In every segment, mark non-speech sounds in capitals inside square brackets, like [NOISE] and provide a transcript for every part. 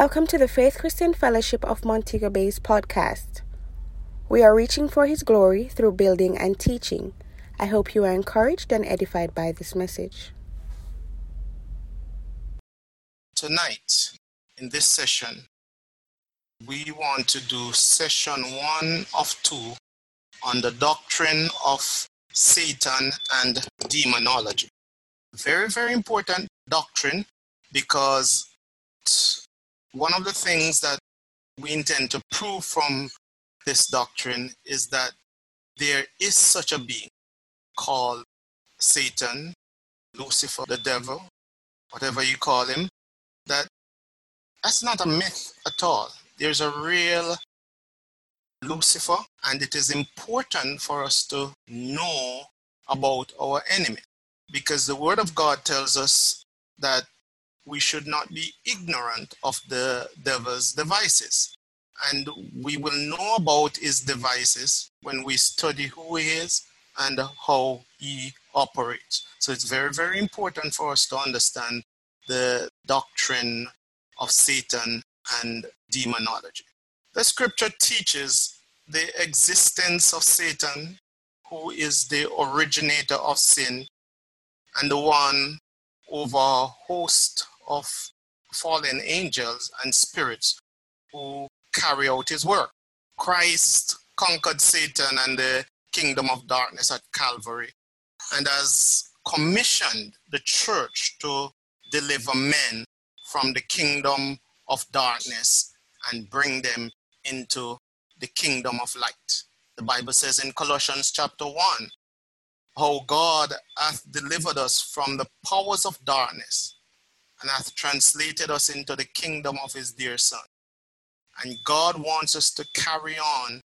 Welcome to the Faith Christian Fellowship of Montego Bay's podcast. We are reaching for His glory through building and teaching. I hope you are encouraged and edified by this message. Tonight, in this session, we want to do session one of two on the doctrine of Satan and demonology. Very, very important doctrine because one of the things that we intend to prove from this doctrine is that there is such a being called Satan, Lucifer, the devil, whatever you call him, that that's not a myth at all. There's a real Lucifer, and it is important for us to know about our enemy because the Word of God tells us that we should not be ignorant of the devil's devices. And we will know about his devices when we study who he is and how he operates. So it's very, very important for us to understand the doctrine of Satan and demonology. The scripture teaches the existence of Satan, who is the originator of sin and the one over a host of fallen angels and spirits who carry out his work. Christ conquered Satan and the kingdom of darkness at Calvary and has commissioned the church to deliver men from the kingdom of darkness and bring them into the kingdom of light. The Bible says in Colossians chapter 1 how God hath delivered us from the powers of darkness and hath translated us into the kingdom of his dear Son. And God wants us to carry on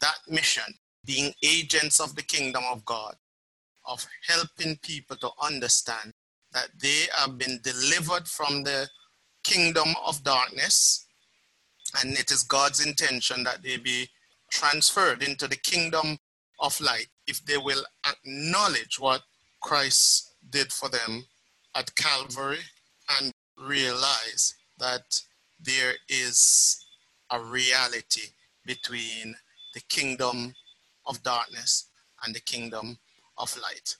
that mission, being agents of the kingdom of God, of helping people to understand that they have been delivered from the kingdom of darkness, and it is God's intention that they be transferred into the kingdom of light if they will acknowledge what Christ did for them at Calvary and realize that there is a reality between the kingdom of darkness and the kingdom of light.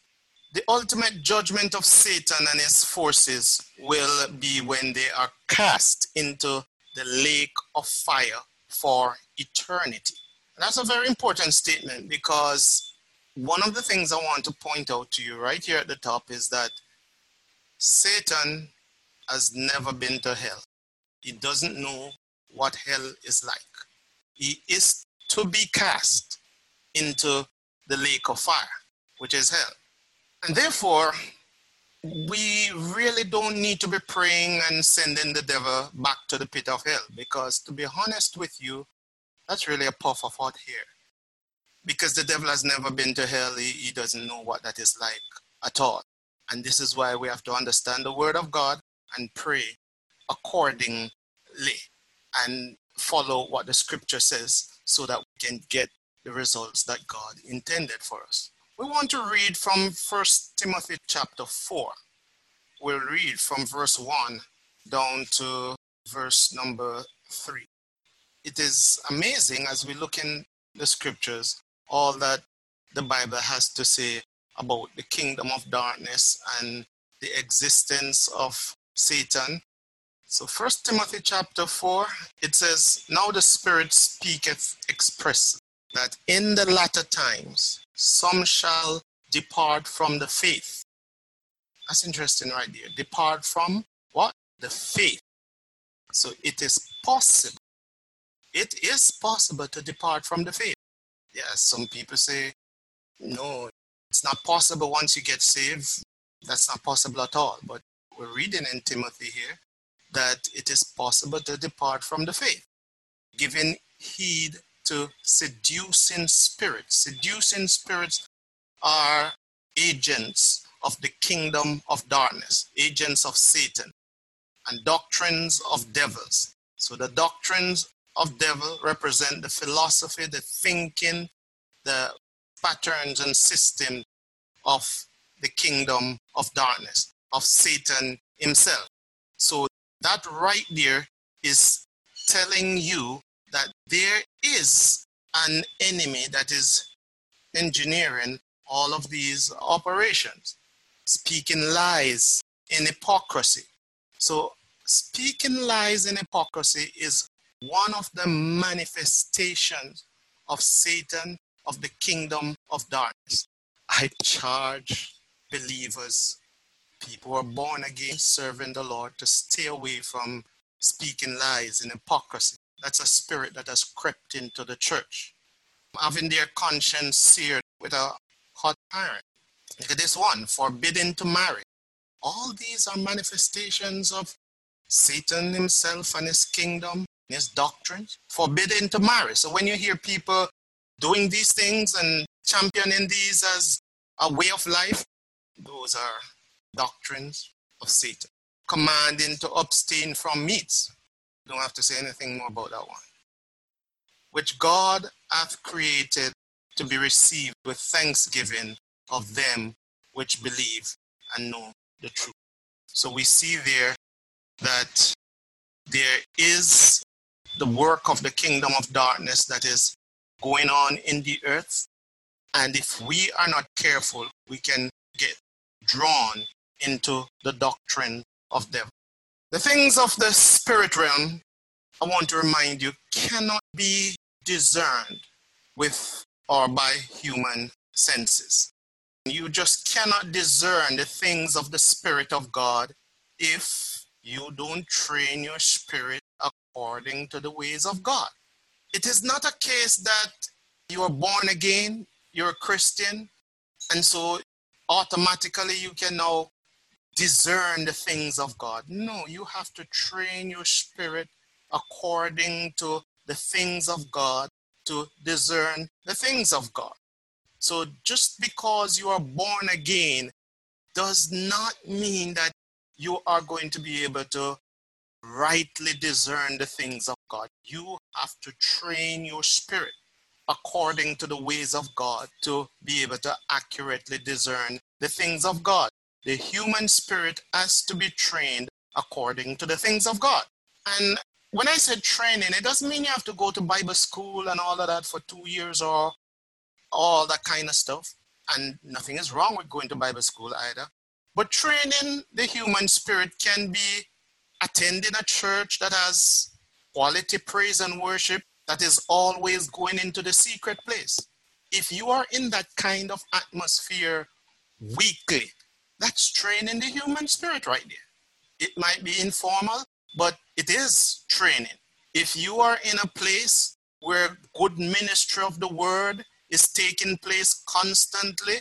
The ultimate judgment of Satan and his forces will be when they are cast into the lake of fire for eternity. And that's a very important statement because one of the things I want to point out to you right here at the top is that Satan has never been to hell. He doesn't know what hell is like. He is to be cast into the lake of fire, which is hell. And therefore, we really don't need to be praying and sending the devil back to the pit of hell because, to be honest with you, that's really a puff of hot hair. Because the devil has never been to hell, he, he doesn't know what that is like at all. And this is why we have to understand the word of God and pray accordingly and follow what the scripture says so that we can get the results that God intended for us. We want to read from 1 Timothy chapter 4. We'll read from verse 1 down to verse number 3. It is amazing as we look in the scriptures all that the Bible has to say about the kingdom of darkness and the existence of Satan. So First Timothy chapter 4, it says, Now the Spirit speaketh express that in the latter times some shall depart from the faith. That's interesting right there. Depart from what? The faith. So it is possible. It is possible to depart from the faith. Yes, some people say, no, it's not possible once you get saved. That's not possible at all. But we're reading in Timothy here that it is possible to depart from the faith, giving heed to seducing spirits. Seducing spirits are agents of the kingdom of darkness, agents of Satan, and doctrines of devils. So the doctrines of devil represent the philosophy, the thinking, the patterns and system of the kingdom of darkness of Satan himself. So that right there is telling you that there is an enemy that is engineering all of these operations, speaking lies in hypocrisy. So, speaking lies in hypocrisy is one of the manifestations of Satan, of the kingdom of darkness. I charge believers, people who are born again, serving the Lord, to stay away from speaking lies and hypocrisy. That's a spirit that has crept into the church, having their conscience seared with a hot iron. Look at this one, forbidden to marry. All these are manifestations of Satan himself and his kingdom, forbidden to marry. So when you hear people doing these things and championing these as a way of life, those are doctrines of Satan. Commanding to abstain from meats. Don't have to say anything more about that one. Which God hath created to be received with thanksgiving of them which believe and know the truth. So we see there that there is the work of the kingdom of darkness that is going on in the earth. And if we are not careful, we can get drawn into the doctrine of devil. The things of the spirit realm, I want to remind you, cannot be discerned with or by human senses. You just cannot discern the things of the Spirit of God if you don't train your spirit according to the ways of God. It is not a case that you are born again, you're a Christian, and so automatically you can now discern the things of God. No, you have to train your spirit according to the things of God to discern the things of God. So just because you are born again does not mean that you are going to be able to rightly discern the things of God. You have to train your spirit according to the ways of God to be able to accurately discern the things of God. The human spirit has to be trained according to the things of God. And when I said training, it doesn't mean you have to go to Bible school and all of that for two years or all that kind of stuff. And nothing is wrong with going to Bible school either. But training the human spirit can be attending a church that has quality praise and worship that is always going into the secret place. If you are in that kind of atmosphere weekly, that's training the human spirit right there. It might be informal, but it is training. If you are in a place where good ministry of the word is taking place constantly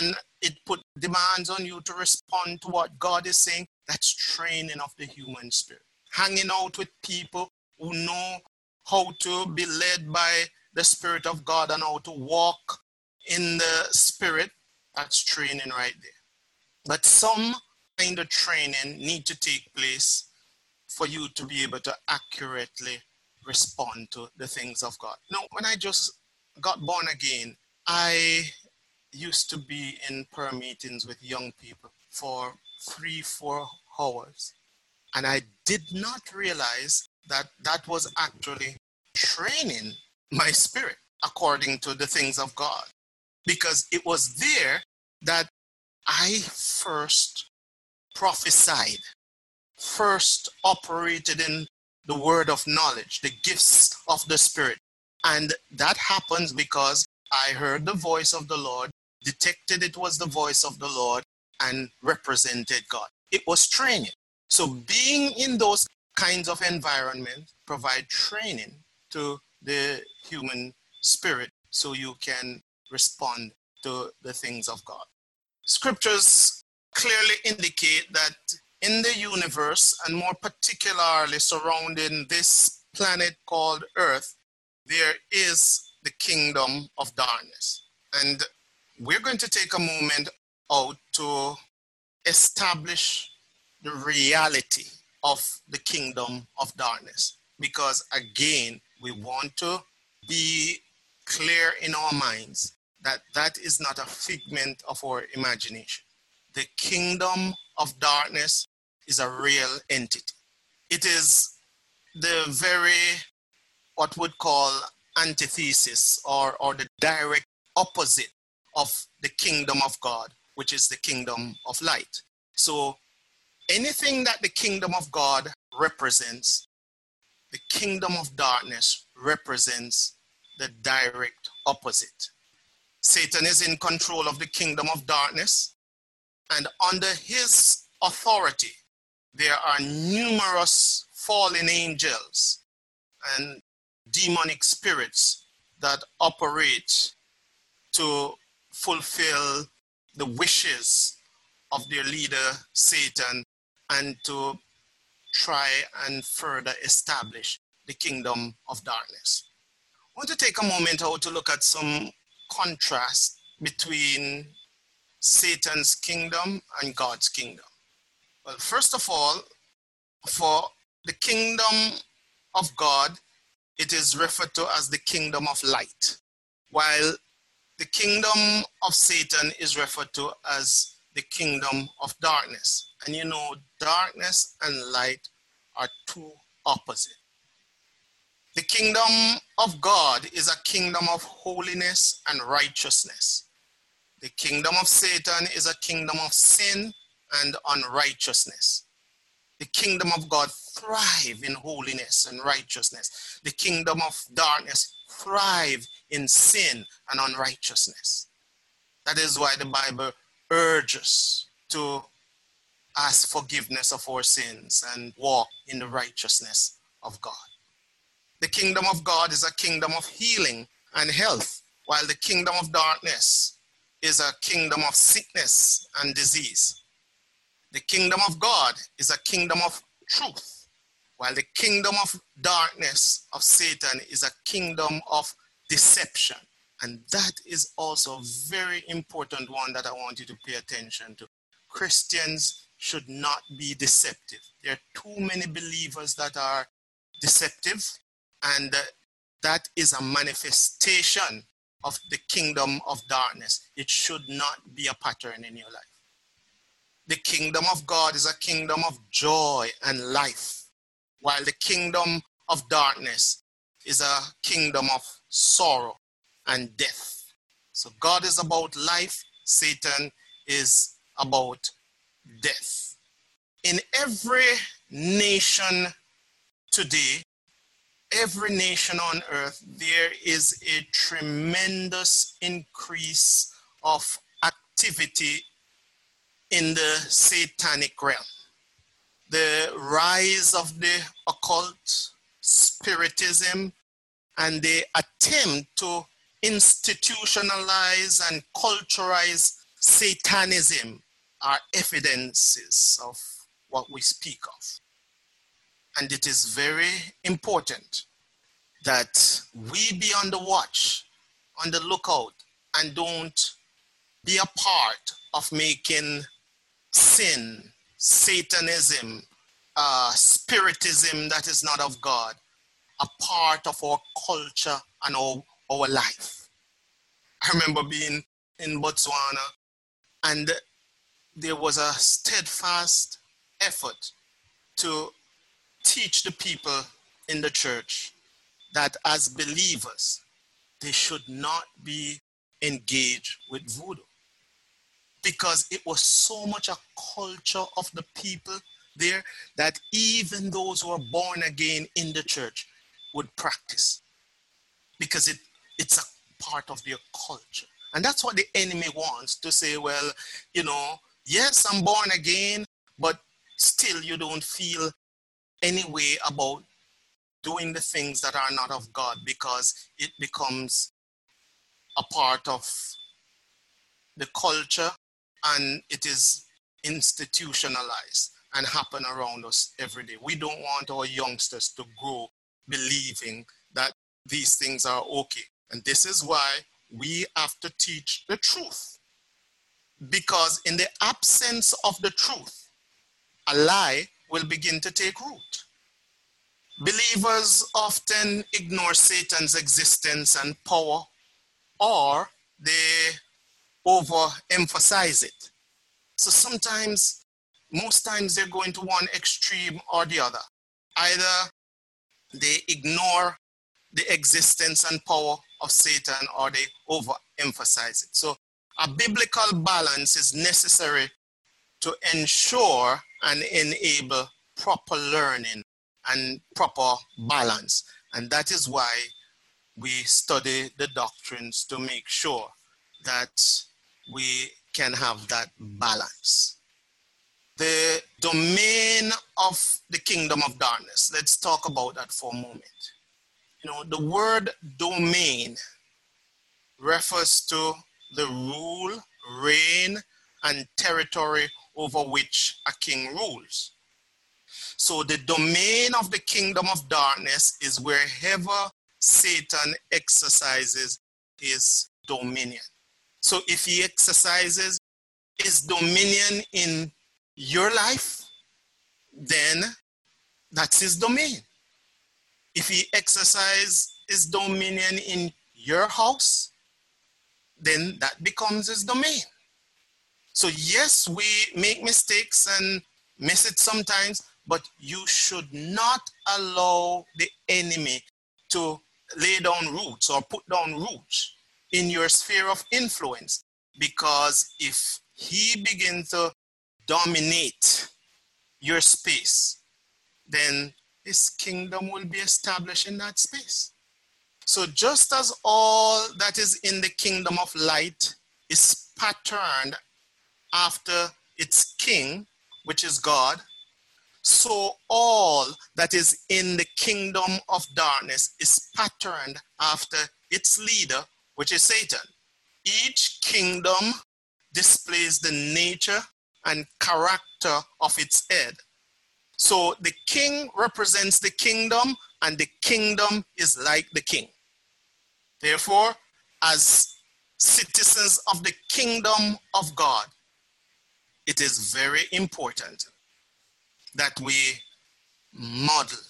and it put demands on you to respond to what God is saying, that's training of the human spirit. Hanging out with people who know how to be led by the Spirit of God and how to walk in the Spirit, that's training right there. But some kind of training need to take place for you to be able to accurately respond to the things of God. Now, when I just got born again, I used to be in prayer meetings with young people for three, four hours. And I did not realize that that was actually training my spirit according to the things of God. Because it was there that I first prophesied first operated in the word of knowledge, the gifts of the Spirit. And that happens because I heard the voice of the Lord, detected it was the voice of the Lord, and represented God. It was training. So hmm. being in those kinds of environments provide training to the human spirit so you can respond to the things of God. Scriptures clearly indicate that in the universe, and more particularly surrounding this planet called Earth, there is the kingdom of darkness. And we're going to take a moment out to establish the reality of the kingdom of darkness. Because again, we want to be clear in our minds that that is not a figment of our imagination. The kingdom of darkness is a real entity. It is the very, what would call antithesis or, or the direct opposite of the kingdom of God, which is the kingdom of light. So anything that the kingdom of God represents, the kingdom of darkness represents the direct opposite. Satan is in control of the kingdom of darkness, and under his authority, there are numerous fallen angels and demonic spirits that operate to fulfill the wishes of their leader, Satan, and to try and further establish the kingdom of darkness. I want to take a moment out to look at some contrast between Satan's kingdom and God's kingdom. Well, first of all, for the kingdom of God, it is referred to as the kingdom of light, while the kingdom of Satan is referred to as the kingdom of darkness. And you know, darkness and light are two opposite. The kingdom of God is a kingdom of holiness and righteousness. The kingdom of Satan is a kingdom of sin and unrighteousness. The kingdom of God thrive in holiness and righteousness. The kingdom of darkness thrive in sin and unrighteousness. That is why the Bible urges to ask forgiveness of our sins and walk in the righteousness of God. The kingdom of God is a kingdom of healing and health, while the kingdom of darkness is a kingdom of sickness and disease. The kingdom of God is a kingdom of truth, while the kingdom of darkness of Satan is a kingdom of deception. And that is also a very important one that I want you to pay attention to. Christians should not be deceptive. There are too many believers that are deceptive, and uh, that is a manifestation of the kingdom of darkness. It should not be a pattern in your life. The kingdom of God is a kingdom of joy and life, while the kingdom of darkness is a kingdom of sorrow and death. So God is about life, Satan is about death. In every nation today, every nation on earth, there is a tremendous increase of activity in the satanic realm. The rise of the occult, spiritism, and the attempt to institutionalize and culturalize Satanism are evidences of what we speak of. And it is very important that we be on the watch, on the lookout, and don't be a part of making sin, Satanism, uh, spiritism that is not of God, a part of our culture and our, our life. I remember being in Botswana and there was a steadfast effort to teach the people in the church that as believers, they should not be engaged with voodoo. Because it was so much a culture of the people there that even those who are born again in the church would practice. Because it, it's a part of their culture. And that's what the enemy wants to say, well, you know, yes, I'm born again, but still you don't feel any way about doing the things that are not of God because it becomes a part of the culture and it is institutionalized and happen around us every day. We don't want our youngsters to grow believing that these things are okay. And this is why we have to teach the truth. Because in the absence of the truth, a lie will begin to take root. Believers often ignore Satan's existence and power, or they overemphasize it. So sometimes, most times, they're going to one extreme or the other. Either they ignore the existence and power of Satan or they overemphasize it. So a biblical balance is necessary to ensure and enable proper learning and proper balance. And that is why we study the doctrines to make sure that we can have that balance. The domain of the kingdom of darkness, let's talk about that for a moment. You know, the word domain refers to the rule, reign, and territory over which a king rules. So the domain of the kingdom of darkness is wherever Satan exercises his dominion. So if he exercises his dominion in your life, then that's his domain. If he exercises his dominion in your house, then that becomes his domain. So, yes, we make mistakes and miss it sometimes, but you should not allow the enemy to lay down roots or put down roots in your sphere of influence because if he begins to dominate your space, then his kingdom will be established in that space. So, just as all that is in the kingdom of light is patterned after its king, which is God, so all that is in the kingdom of darkness is patterned after its leader, which is Satan. Each kingdom displays the nature and character of its head. So the king represents the kingdom, and the kingdom is like the king. Therefore, as citizens of the kingdom of God, it is very important that we model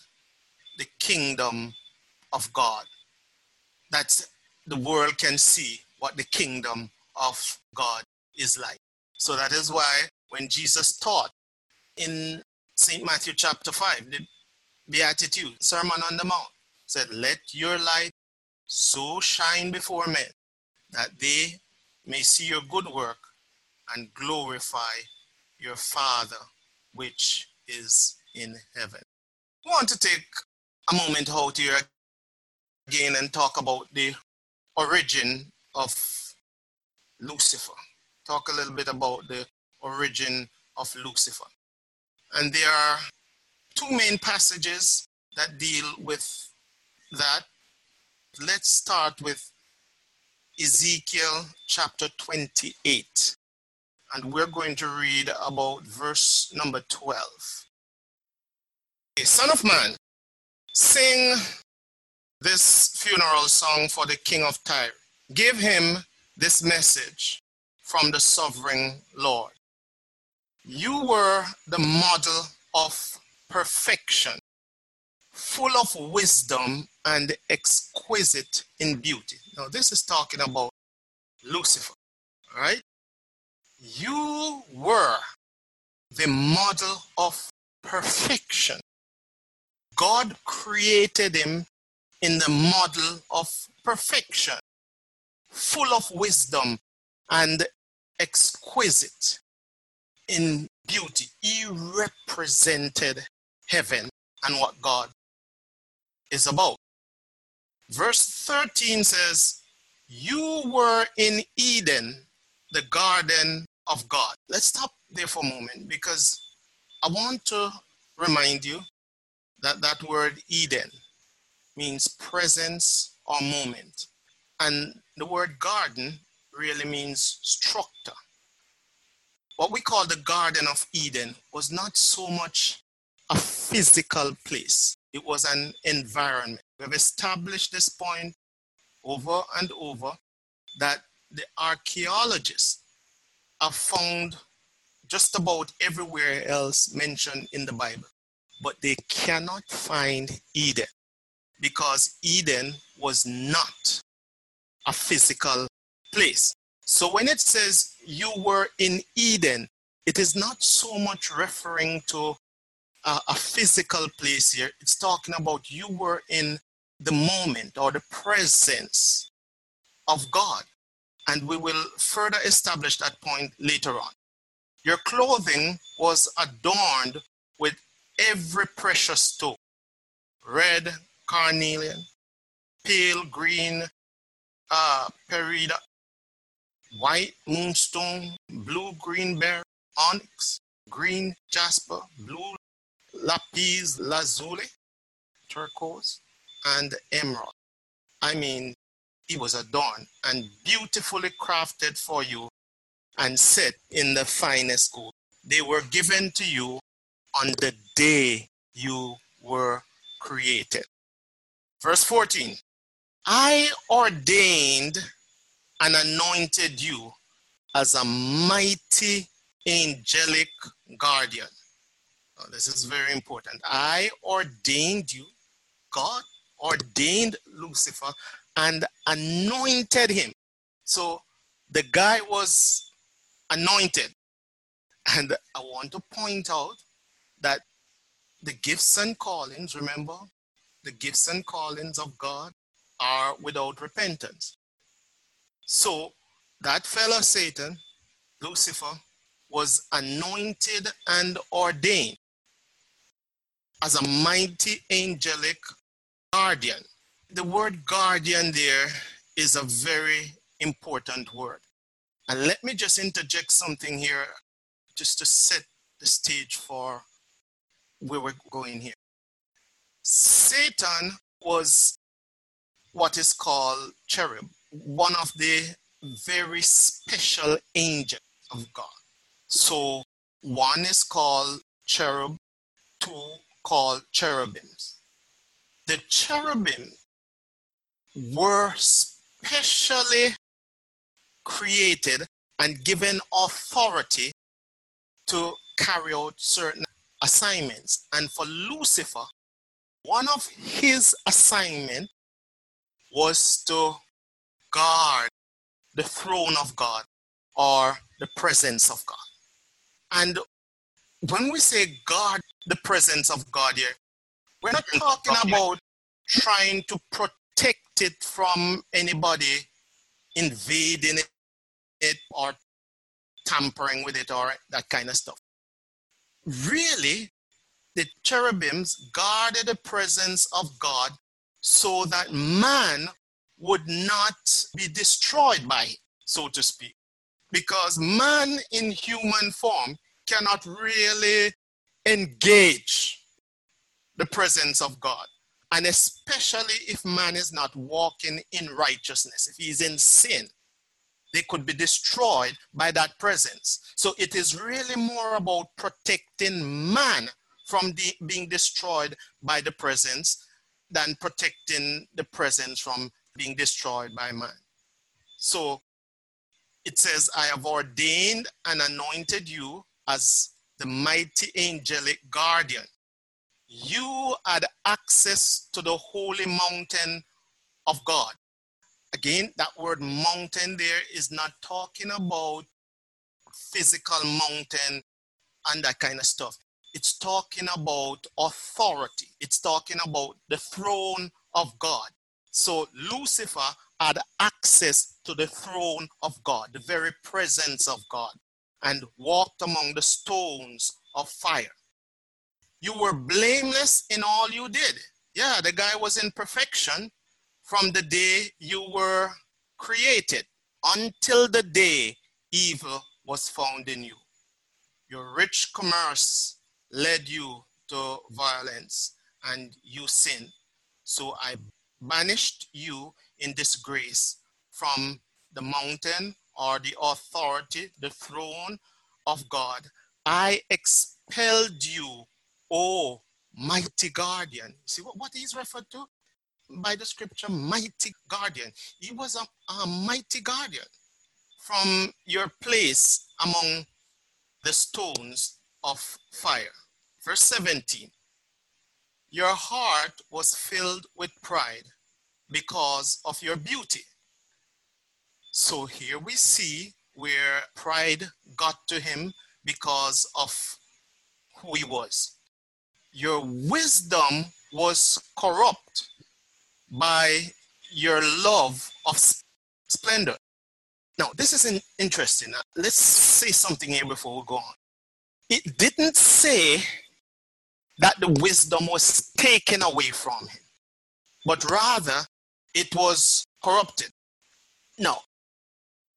the kingdom of God. That the world can see what the kingdom of God is like. So that is why when Jesus taught in St. Matthew chapter 5, the Beatitude, Sermon on the Mount, said, Let your light so shine before men that they may see your good work and glorify your Father which is in heaven. I want to take a moment out here again and talk about the origin of Lucifer. Talk a little bit about the origin of Lucifer. And there are two main passages that deal with that. Let's start with Ezekiel chapter 28 and we're going to read about verse number 12. A Son of man, sing this funeral song for the king of Tyre. Give him this message from the sovereign Lord. You were the model of perfection, full of wisdom and exquisite in beauty. Now, this is talking about Lucifer, right? You were the model of perfection. God created him in the model of perfection, full of wisdom and exquisite in beauty. He represented heaven and what God is about. Verse 13 says, You were in Eden, the garden of God. Let's stop there for a moment because I want to remind you that that word Eden means presence or moment. And the word garden really means structure. What we call the Garden of Eden was not so much a physical place, it was an environment. We've established this point over and over that the archaeologists are found just about everywhere else mentioned in the Bible, but they cannot find Eden because Eden was not a physical place. So when it says you were in Eden, it is not so much referring to a, a physical place here. It's talking about you were in the moment or the presence of God. And we will further establish that point later on. Your clothing was adorned with every precious stone red carnelian, pale green uh, peridot, white moonstone, blue green beryl, onyx, green jasper, blue lapis lazuli, turquoise, and emerald. I mean, it was adorned and beautifully crafted for you and set in the finest gold. They were given to you on the day you were created. Verse 14 I ordained and anointed you as a mighty angelic guardian. Oh, this is very important. I ordained you, God ordained Lucifer and anointed him. So the guy was anointed. And I want to point out that the gifts and callings, remember, the gifts and callings of God are without repentance. So that fellow Satan, Lucifer, was anointed and ordained as a mighty angelic guardian. The word guardian there is a very important word. And let me just interject something here just to set the stage for where we're going here. Satan was what is called cherub, one of the very special angels of God. So one is called cherub, two called cherubims. The cherubim were specially created and given authority to carry out certain assignments. And for Lucifer, one of his assignment was to guard the throne of God or the presence of God. And when we say guard the presence of God here, we're not talking about trying to protect it from anybody invading it or tampering with it or that kind of stuff. Really, the cherubims guarded the presence of God so that man would not be destroyed by it, so to speak. Because man in human form cannot really engage the presence of God. And especially if man is not walking in righteousness, if he's in sin, they could be destroyed by that presence. So it is really more about protecting man from the, being destroyed by the presence than protecting the presence from being destroyed by man. So it says, I have ordained and anointed you as the mighty angelic guardian. You had access to the holy mountain of God. Again, that word mountain there is not talking about physical mountain and that kind of stuff. It's talking about authority. It's talking about the throne of God. So Lucifer had access to the throne of God, the very presence of God, and walked among the stones of fire. You were blameless in all you did. Yeah, the guy was in perfection from the day you were created until the day evil was found in you. Your rich commerce led you to violence and you sin. So I banished you in disgrace from the mountain or the authority, the throne of God. I expelled you, O mighty guardian. See what, what he's referred to by the scripture, mighty guardian. He was a, a mighty guardian from your place among the stones of fire. Verse 17 Your heart was filled with pride because of your beauty. So here we see where pride got to him because of who he was. your wisdom was corrupt by your love of splendor. Now, this is interesting. Let's say something here before we go on. It didn't say that the wisdom was taken away from him, but rather it was corrupted. Now,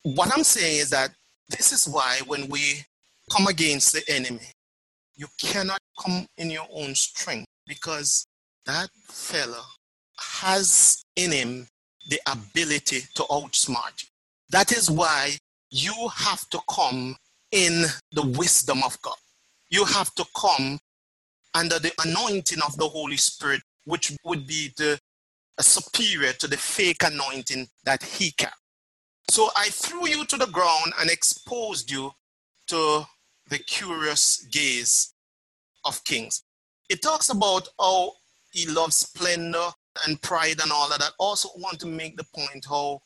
what I'm saying is that this is why when we come against the enemy, you cannot come in your own strength because that fella has in him the ability to outsmart you. That is why you have to come in the wisdom of God. You have to come under the anointing of the Holy Spirit, which would be the superior to the fake anointing that he carried. So I threw you to the ground and exposed you to the curious gaze of kings. It talks about how he loves splendor and pride and all of that. Also want to make the point how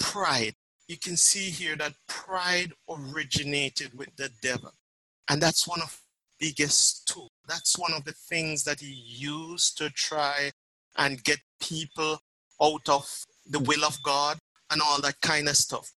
pride, you can see here that pride originated with the devil. And that's one of biggest tool. That's one of the things that he used to try and get people out of the will of God and all that kind of stuff.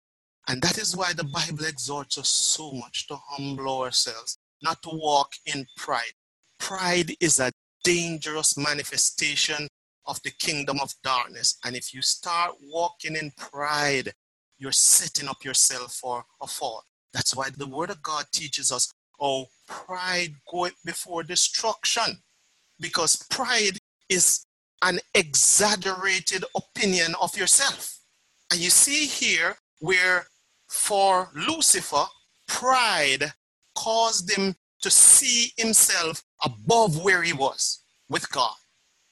And that is why the Bible exhorts us so much to humble ourselves, not to walk in pride. Pride is a dangerous manifestation of the kingdom of darkness. And if you start walking in pride, you're setting up yourself for a fall. That's why the word of God teaches us, oh, pride goeth before destruction. Because pride is an exaggerated opinion of yourself. And you see here where for Lucifer, pride caused him to see himself above where he was with God.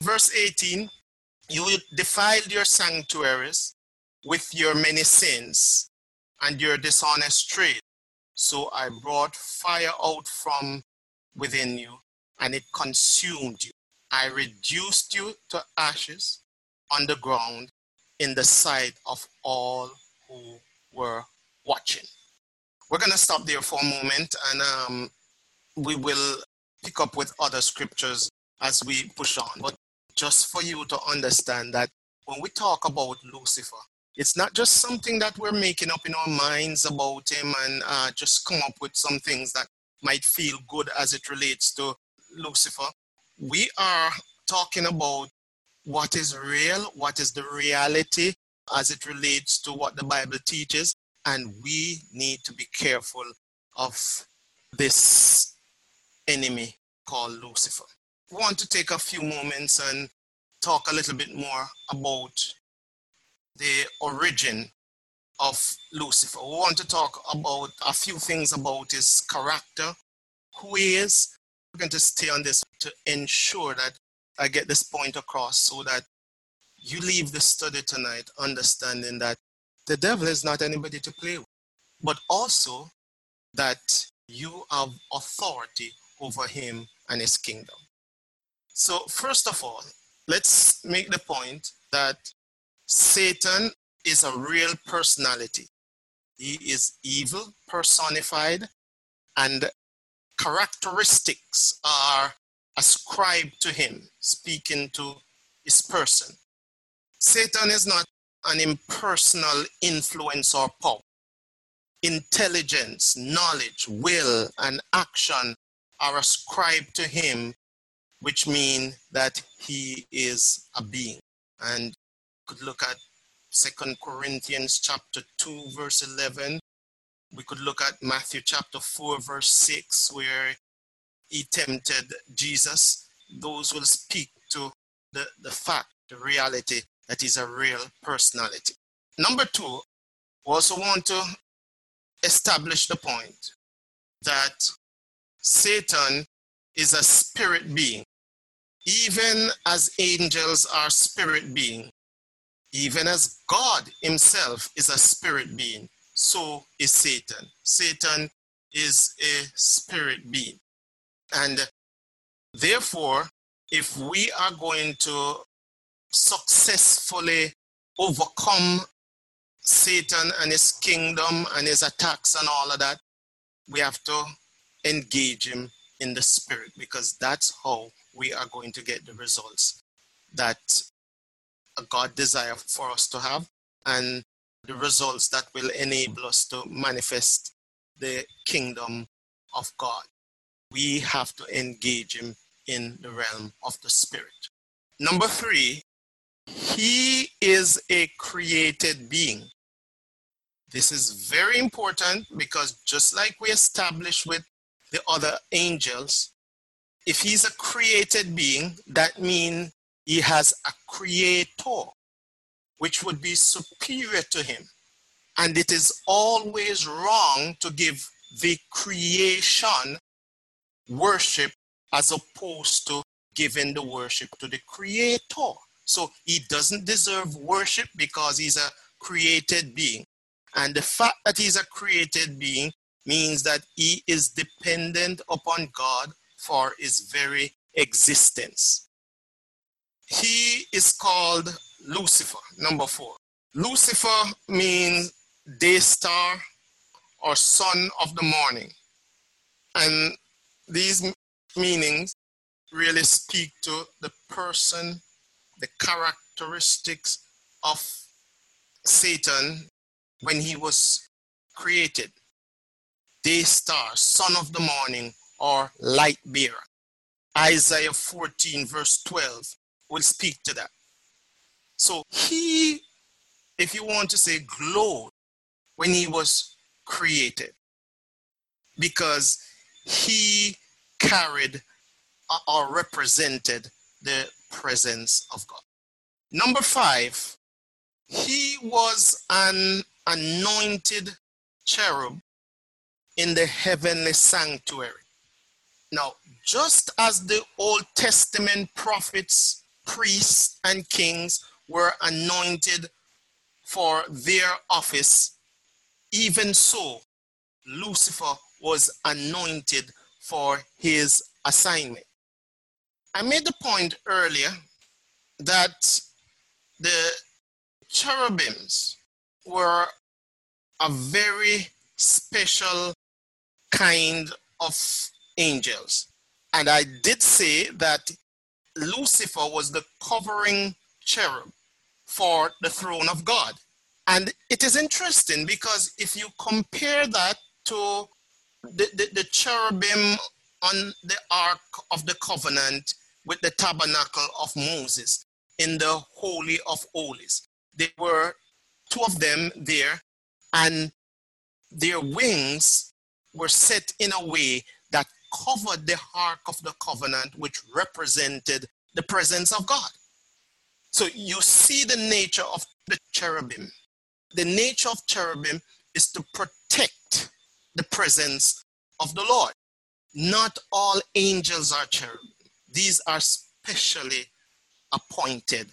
Verse 18 You defiled your sanctuaries with your many sins and your dishonest trade. So I brought fire out from within you, and it consumed you. I reduced you to ashes on the ground in the sight of all who were watching. We're going to stop there for a moment and um, we will pick up with other scriptures as we push on. But just for you to understand that when we talk about Lucifer, it's not just something that we're making up in our minds about him and uh, just come up with some things that might feel good as it relates to Lucifer. We are talking about what is real, what is the reality as it relates to what the Bible teaches, and we need to be careful of this enemy called Lucifer. We want to take a few moments and talk a little bit more about the origin of Lucifer. We want to talk about a few things about his character, who he is. We're going to stay on this to ensure that I get this point across so that you leave the study tonight understanding that the devil is not anybody to play with, but also that you have authority over him and his kingdom. So, first of all, let's make the point that Satan is a real personality. He is evil personified, and characteristics are ascribed to him, speaking to his person. Satan is not an impersonal influence or power. Intelligence, knowledge, will, and action are ascribed to him, which mean that he is a being. And could look at Second Corinthians chapter 2, verse 11. We could look at Matthew chapter 4, verse 6, where he tempted Jesus. Those will speak to the, the fact, the reality that is a real personality. Number two, we also want to establish the point that Satan is a spirit being. Even as angels are spirit being, even as God himself is a spirit being, so is Satan. Satan is a spirit being. And therefore, if we are going to successfully overcome Satan and his kingdom and his attacks and all of that, we have to engage him in the spirit because that's how we are going to get the results that God desire for us to have and the results that will enable us to manifest the kingdom of God. We have to engage Him in the realm of the Spirit. Number three, He is a created being. This is very important because just like we established with the other angels, if he's a created being, that means he has a creator, which would be superior to him. And it is always wrong to give the creation worship as opposed to giving the worship to the creator. So he doesn't deserve worship because he's a created being. And the fact that he's a created being means that he is dependent upon God for his very existence. He is called Lucifer, number four. Lucifer means day star or son of the morning. And these meanings really speak to the person, the characteristics of Satan when he was created. Day star, son of the morning, or light bearer. Isaiah 14, verse 12, will speak to that. So he, if you want to say, glowed when he was created because he carried or represented the presence of God. Number five, he was an anointed cherub in the heavenly sanctuary. Now, just as the Old Testament prophets, priests, and kings were anointed for their office, even so, Lucifer was anointed for his assignment. I made the point earlier that the cherubims were a very special kind of angels. And I did say that Lucifer was the covering cherub for the throne of God. And it is interesting because if you compare that to the, the, the cherubim on the Ark of the Covenant with the tabernacle of Moses in the Holy of Holies, there were two of them there, and their wings were set in a way covered the Ark of the Covenant, which represented the presence of God. So you see the nature of the cherubim. The nature of cherubim is to protect the presence of the Lord. Not all angels are cherubim. These are specially appointed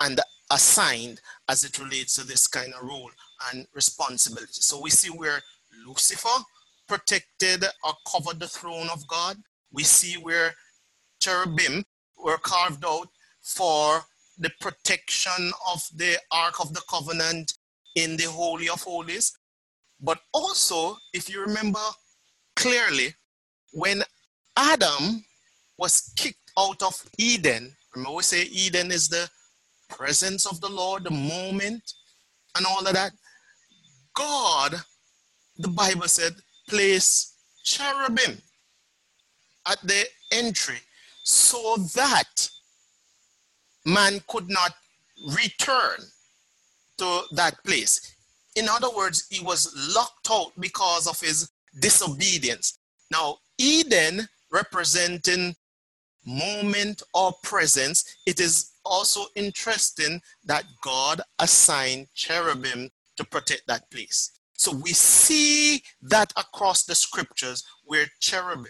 and assigned as it relates to this kind of role and responsibility. So we see where Lucifer protected or covered the throne of God. We see where cherubim were carved out for the protection of the Ark of the Covenant in the Holy of Holies. But also, if you remember clearly, when Adam was kicked out of Eden, remember we say Eden is the presence of the Lord, the moment, and all of that. God, the Bible said, place cherubim at the entry so that man could not return to that place. In other words, he was locked out because of his disobedience. Now, Eden representing moment or presence, it is also interesting that God assigned cherubim to protect that place. So we see that across the scriptures where cherubim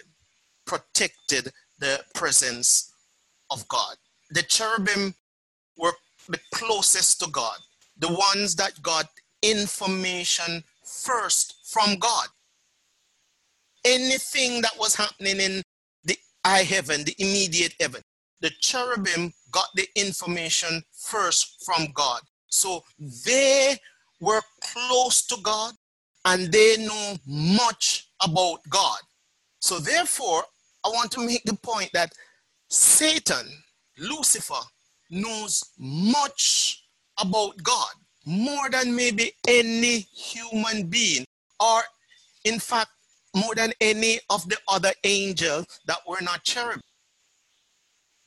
protected the presence of God. The cherubim were the closest to God, the ones that got information first from God. Anything that was happening in the high heaven, the immediate heaven, the cherubim got the information first from God. So they were close to God and they know much about God. So therefore, I want to make the point that Satan, Lucifer, knows much about God, more than maybe any human being, or in fact, more than any of the other angels that were not cherubim.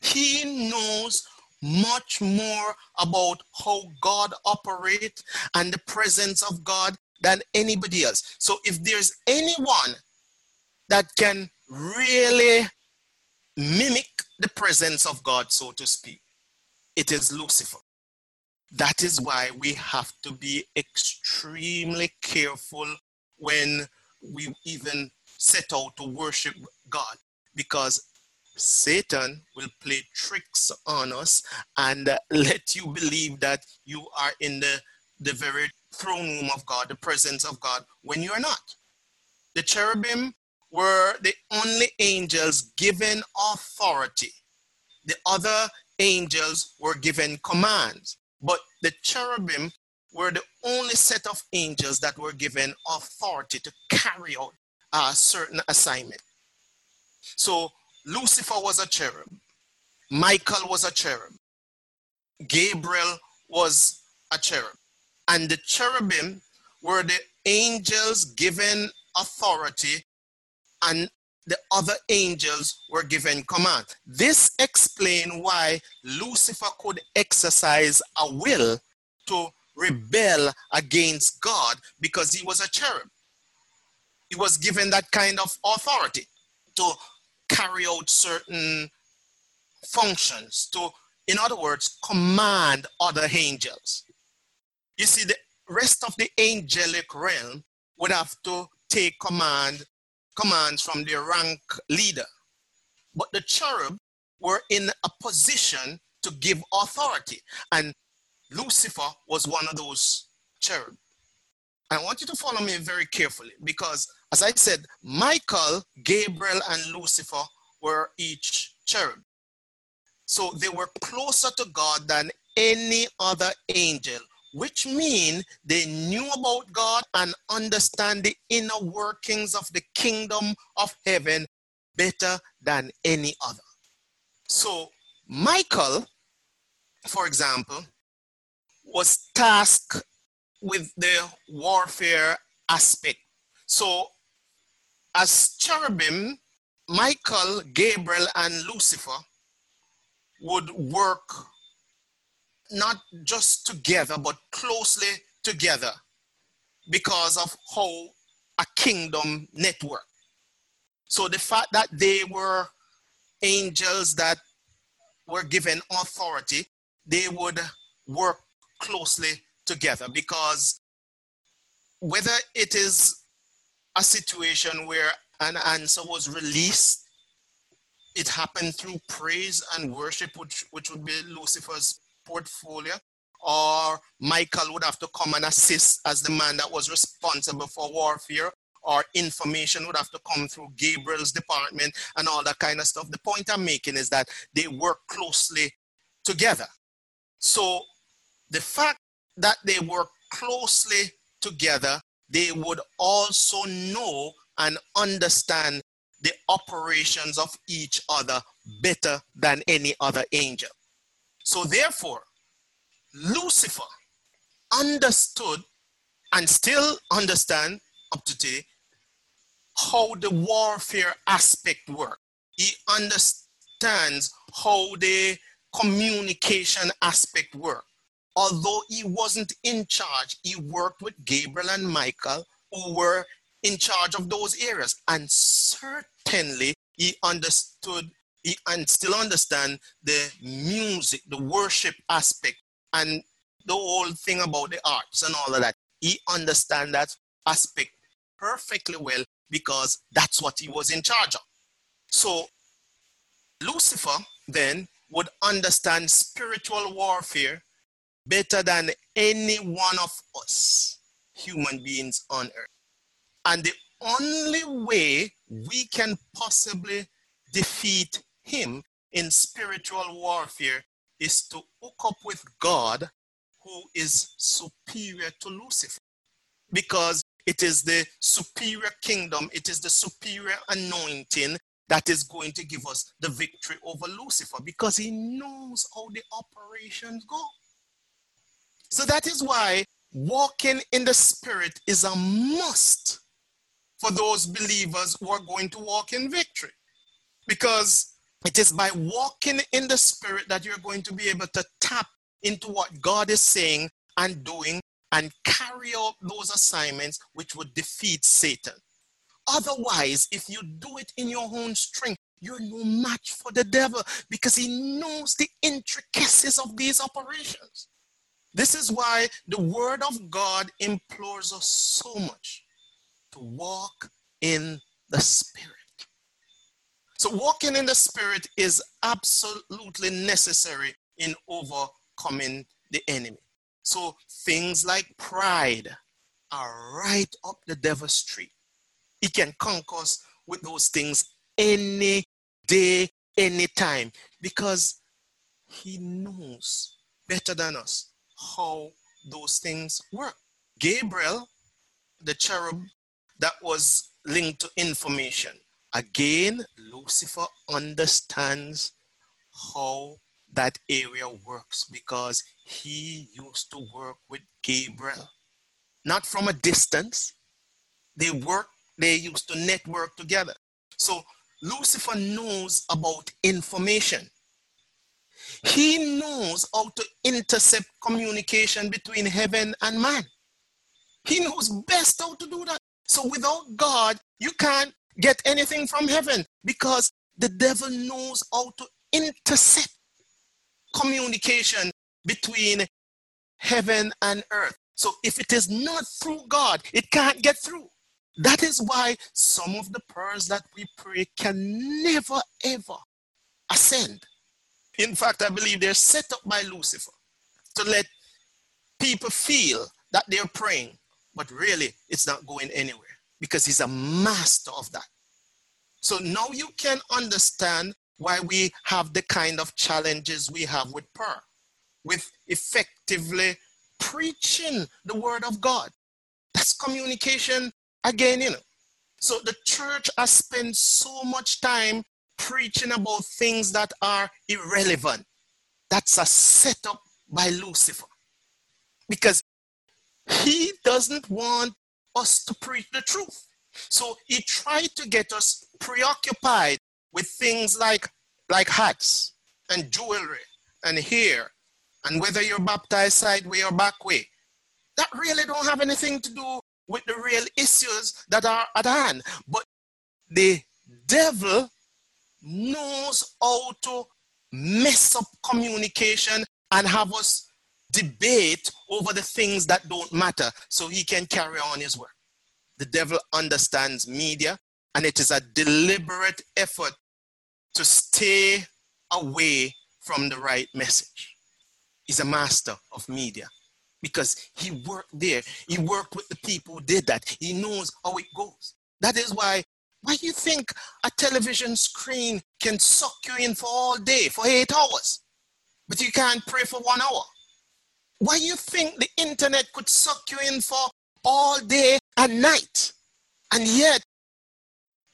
He knows much more about how God operates and the presence of God than anybody else. So if there's anyone that can really mimic the presence of God, so to speak, it is Lucifer. That is why we have to be extremely careful when we even set out to worship God because Satan will play tricks on us and uh, [LAUGHS] let you believe that you are in the, the very throne room of God, the presence of God, when you are not. The cherubim were the only angels given authority. The other angels were given commands, but the cherubim were the only set of angels that were given authority to carry out a certain assignment. So Lucifer was a cherub, Michael was a cherub, Gabriel was a cherub, and the cherubim were the angels given authority, and the other angels were given command. This explains why Lucifer could exercise a will to rebel against God because he was a cherub. He was given that kind of authority to carry out certain functions, to, in other words, command other angels. You see, the rest of the angelic realm would have to take command commands from their rank leader. But the cherub were in a position to give authority. And Lucifer was one of those cherub. I want you to follow me very carefully because, as I said, Michael, Gabriel, and Lucifer were each cherub. So they were closer to God than any other angel, which means they knew about God and understand the inner workings of the kingdom of heaven better than any other. So Michael, for example, was tasked with the warfare aspect. So, as cherubim, Michael, Gabriel, and Lucifer would work not just together, but closely together because of how a kingdom network. So, the fact that they were angels that were given authority, they would work closely together because whether it is a situation where an answer was released, it happened through praise and worship, which, which would be Lucifer's portfolio, or Michael would have to come and assist as the man that was responsible for warfare, or information would have to come through Gabriel's department and all that kind of stuff. The point I'm making is that they work closely together. So the fact that they work closely together, they would also know and understand the operations of each other better than any other angel. So, therefore, Lucifer understood and still understand up to today how the warfare aspect work. He understands how the communication aspect work although he wasn't in charge, he worked with Gabriel and Michael, who were in charge of those areas. And certainly he understood he, and still understand the music, the worship aspect, and the whole thing about the arts and all of that. He understand that aspect perfectly well because that's what he was in charge of. So Lucifer then would understand spiritual warfare better than any one of us human beings on earth. And the only way we can possibly defeat him in spiritual warfare is to hook up with God, who is superior to Lucifer. Because it is the superior kingdom, it is the superior anointing that is going to give us the victory over Lucifer because he knows how the operations go. So that is why walking in the Spirit is a must for those believers who are going to walk in victory. Because it is by walking in the Spirit that you're going to be able to tap into what God is saying and doing and carry out those assignments which would defeat Satan. Otherwise, if you do it in your own strength, you're no match for the devil because he knows the intricacies of these operations. This is why the word of God implores us so much to walk in the spirit. So walking in the spirit is absolutely necessary in overcoming the enemy. So things like pride are right up the devil's street. He can conquer us with those things any day, any time, because he knows better than us how those things work. Gabriel, the cherub mm-hmm. that was linked to information, again, Lucifer understands how that area works because he used to work with Gabriel. Not from a distance. They work, they used to network together. So Lucifer knows about information. He knows how to intercept communication between heaven and man. He knows best how to do that. So without God, you can't get anything from heaven because the devil knows how to intercept communication between heaven and earth. So if it is not through God, it can't get through. That is why some of the prayers that we pray can never ever ascend in fact, I believe they're set up by Lucifer to let people feel that they're praying, but really it's not going anywhere because he's a master of that. So now you can understand why we have the kind of challenges we have with prayer, with effectively preaching the word of God. That's communication again, you know. So the church has spent so much time preaching about things that are irrelevant. That's a setup by Lucifer. Because he doesn't want us to preach the truth. So he tried to get us preoccupied with things like, like hats and jewelry and hair and whether you're baptized side way or back way. That really don't have anything to do with the real issues that are at hand. But the devil knows how to mess up communication and have us debate over the things that don't matter so he can carry on his work. The devil understands media, and it is a deliberate effort to stay away from the right message. He's a master of media because he worked there. He worked with the people who did that. He knows how it goes. That is why why do you think a television screen can suck you in for all day, for eight hours, but you can't pray for one hour? Why do you think the internet could suck you in for all day and night, and yet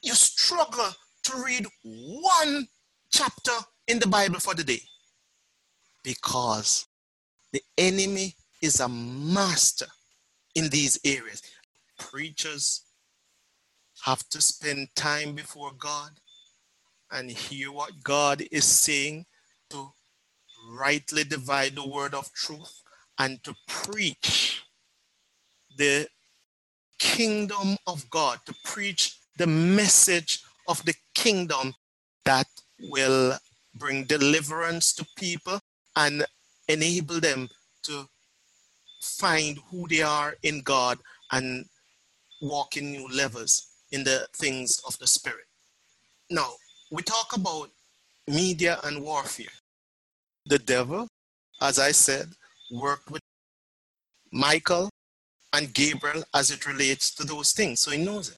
you struggle to read one chapter in the Bible for the day? Because the enemy is a master in these areas. Preachers, have to spend time before God and hear what God is saying to rightly divide the word of truth and to preach the kingdom of God, to preach the message of the kingdom that will bring deliverance to people and enable them to find who they are in God and walk in new levels in the things of the spirit. Now, we talk about media and warfare. The devil, as I said, worked with Michael and Gabriel as it relates to those things, so he knows it.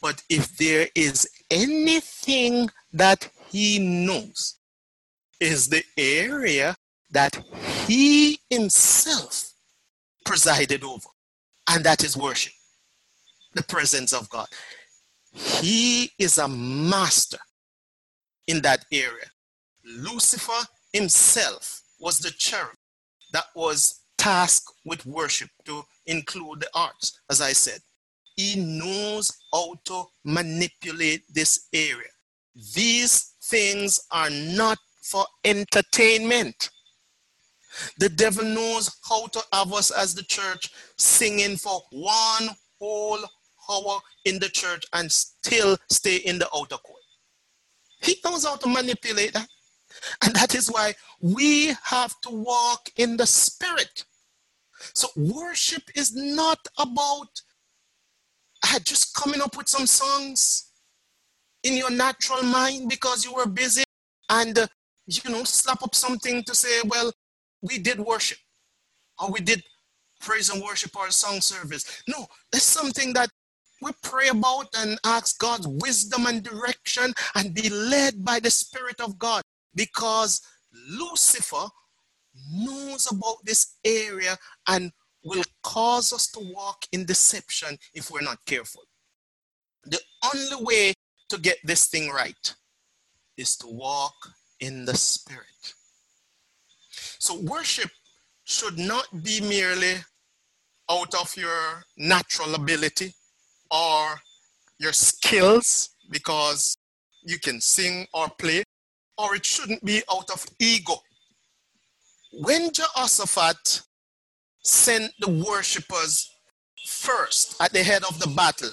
But if there is anything that he knows, is the area that he himself presided over, and that is worship, the presence of God. He is a master in that area. Lucifer himself was the cherub that was tasked with worship to include the arts, as I said. He knows how to manipulate this area. These things are not for entertainment. The devil knows how to have us as the church singing for one whole hour in the church and still stay in the outer court. He knows how to manipulate that. And that is why we have to walk in the spirit. So worship is not about uh, just coming up with some songs in your natural mind because you were busy and uh, you know slap up something to say well we did worship or we did praise and worship or song service no it's something that we pray about and ask God's wisdom and direction and be led by the Spirit of God because Lucifer knows about this area and will cause us to walk in deception if we're not careful. The only way to get this thing right is to walk in the Spirit. So, worship should not be merely out of your natural ability or your skills because you can sing or play, or it shouldn't be out of ego. When Jehoshaphat sent the worshippers first at the head of the battle,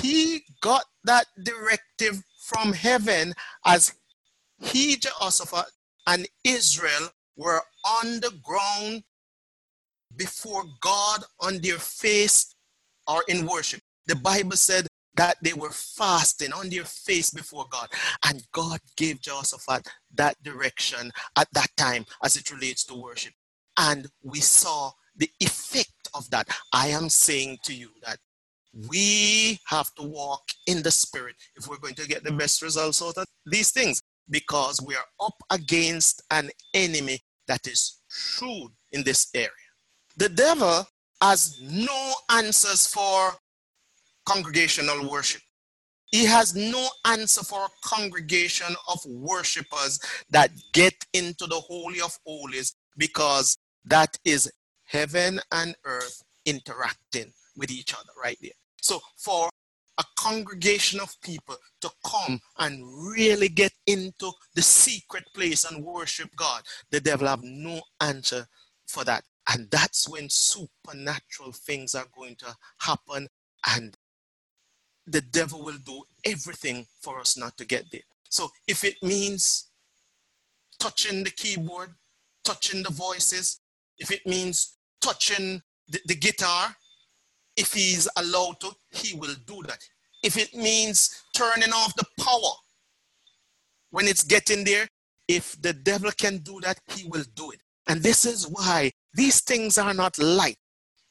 he got that directive from heaven as he, Jehoshaphat, and Israel were on the ground before God on their face or in worship. The Bible said that they were fasting on their face before God. And God gave Jehoshaphat that direction at that time as it relates to worship. And we saw the effect of that. I am saying to you that we have to walk in the spirit if we're going to get the best results out of these things because we are up against an enemy that is shrewd in this area. The devil has no answers for congregational worship. He has no answer for a congregation of worshipers that get into the Holy of Holies because that is heaven and earth interacting with each other right there. So, for a congregation of people to come and really get into the secret place and worship God, the devil have no answer for that. And that's when supernatural things are going to happen, and the devil will do everything for us not to get there. So if it means touching the keyboard, touching the voices, if it means touching the, the guitar, if he's allowed to, he will do that. If it means turning off the power when it's getting there, if the devil can do that, he will do it. And this is why these things are not light.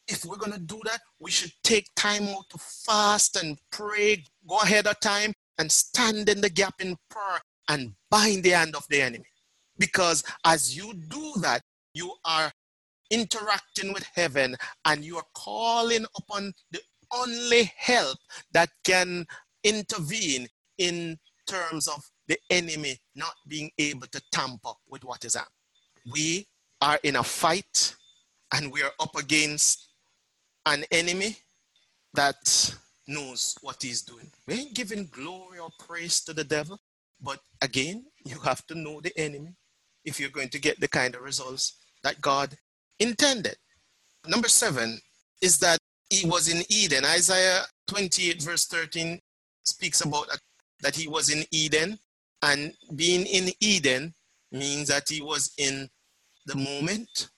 If we're going to do that, we should take time out to fast and pray, go ahead of time and stand in the gap in prayer and bind the hand of the enemy. Because as you do that, you are interacting with heaven and you are calling upon the only help that can intervene in terms of the enemy not being able to tamper with what is happening. We are in a fight and we are up against an enemy that knows what he's doing. We ain't giving glory or praise to the devil, but again, you have to know the enemy if you're going to get the kind of results that God intended. Number seven is that he was in Eden. Isaiah 28, verse 13, speaks about that, that he was in Eden, and being in Eden means that he was in the moment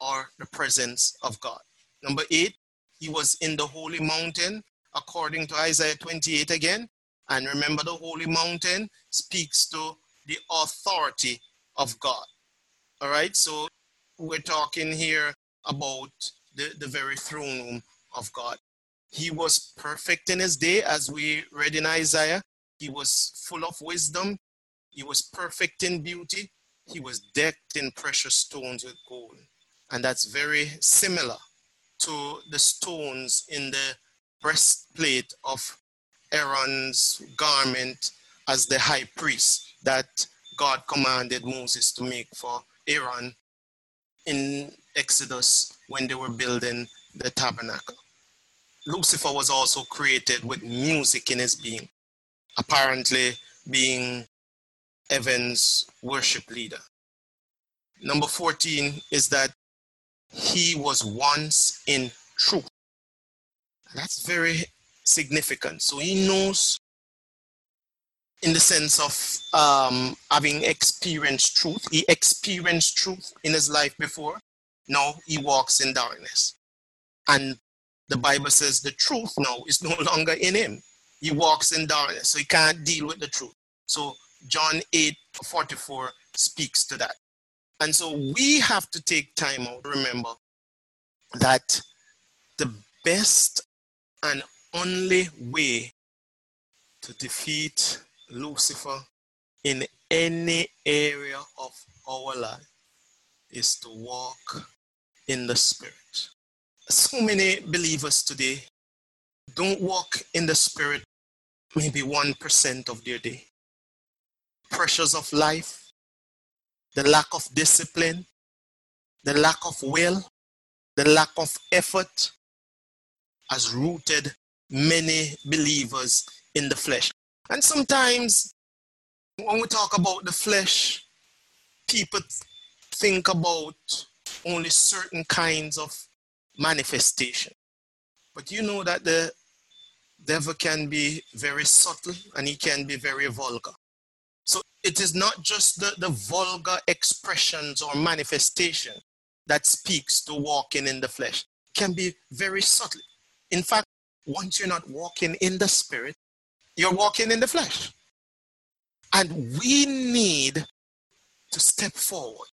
or the presence of God. Number eight, he was in the holy mountain, according to Isaiah 28 again. And remember, the holy mountain speaks to the authority of God. All right, so we're talking here about the, the very throne room of God. He was perfect in his day, as we read in Isaiah. He was full of wisdom. He was perfect in beauty. He was decked in precious stones with gold. And that's very similar to the stones in the breastplate of Aaron's garment as the high priest that God commanded Moses to make for Aaron in Exodus when they were building the tabernacle. Lucifer was also created with music in his being, apparently being Heaven's worship leader. Number 14 is that he was once in truth. That's very significant. So he knows in the sense of um, having experienced truth. He experienced truth in his life before. Now he walks in darkness. And the Bible says the truth now is no [LAUGHS] longer in him. He walks in darkness, so he can't deal with the truth. So John 8 44 speaks to that. And so we have to take time out to remember that the best and only way to defeat Lucifer in any area of our life is to walk in the Spirit. So many believers today don't walk in the Spirit maybe 1% of their day. Pressures of life, the lack of discipline, the lack of will, the lack of effort has rooted many believers in the flesh. And sometimes when we talk about the flesh, people think about only certain kinds of manifestation. But you know that the devil can be very subtle and he can be very vulgar. It is not just the, the vulgar expressions or manifestation that speaks to walking in the flesh. It can be very subtle. In fact, once you're not walking in the spirit, you're walking in the flesh. And we need to step forward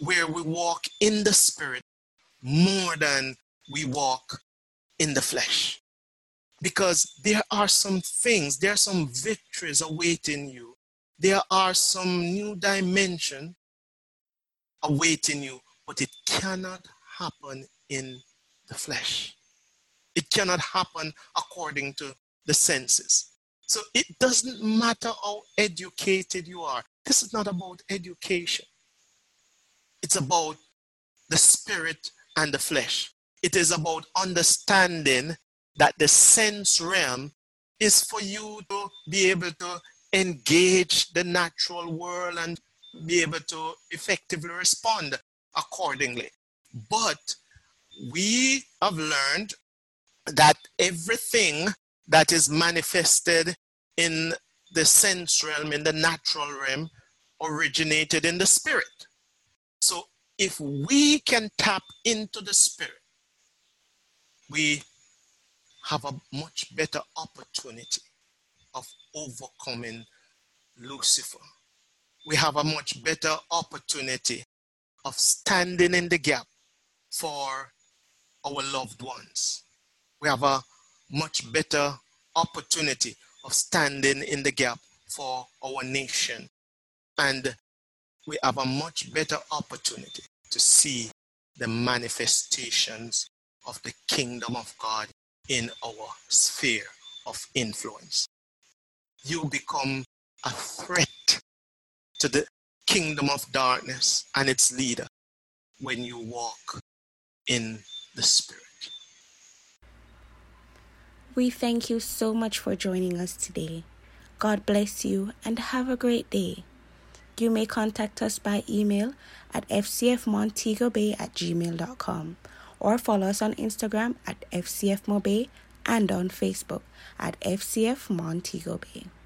where we walk in the spirit more than we walk in the flesh. Because there are some things, there are some victories awaiting you. There are some new dimension awaiting you, but it cannot happen in the flesh. It cannot happen according to the senses. So it doesn't matter how educated you are. This is not about education. It's about the spirit and the flesh. It is about understanding that the sense realm is for you to be able to engage the natural world and be able to effectively respond accordingly. But we have learned that everything that is manifested in the sense realm, in the natural realm, originated in the spirit. So if we can tap into the spirit, we have a much better opportunity overcoming Lucifer. We have a much better opportunity of standing in the gap for our loved ones we have a much better opportunity of standing in the gap for our nation. And we have a much better opportunity to see the manifestations of the kingdom of God in our sphere of influence. You become a threat to the kingdom of darkness and its leader when you walk in the Spirit. We thank you so much for joining us today. God bless you and have a great day. You may contact us by email at fcfmontegobay at gmail.com or follow us on Instagram at fcfmobay and on Facebook at fcfmontegobay. Bay.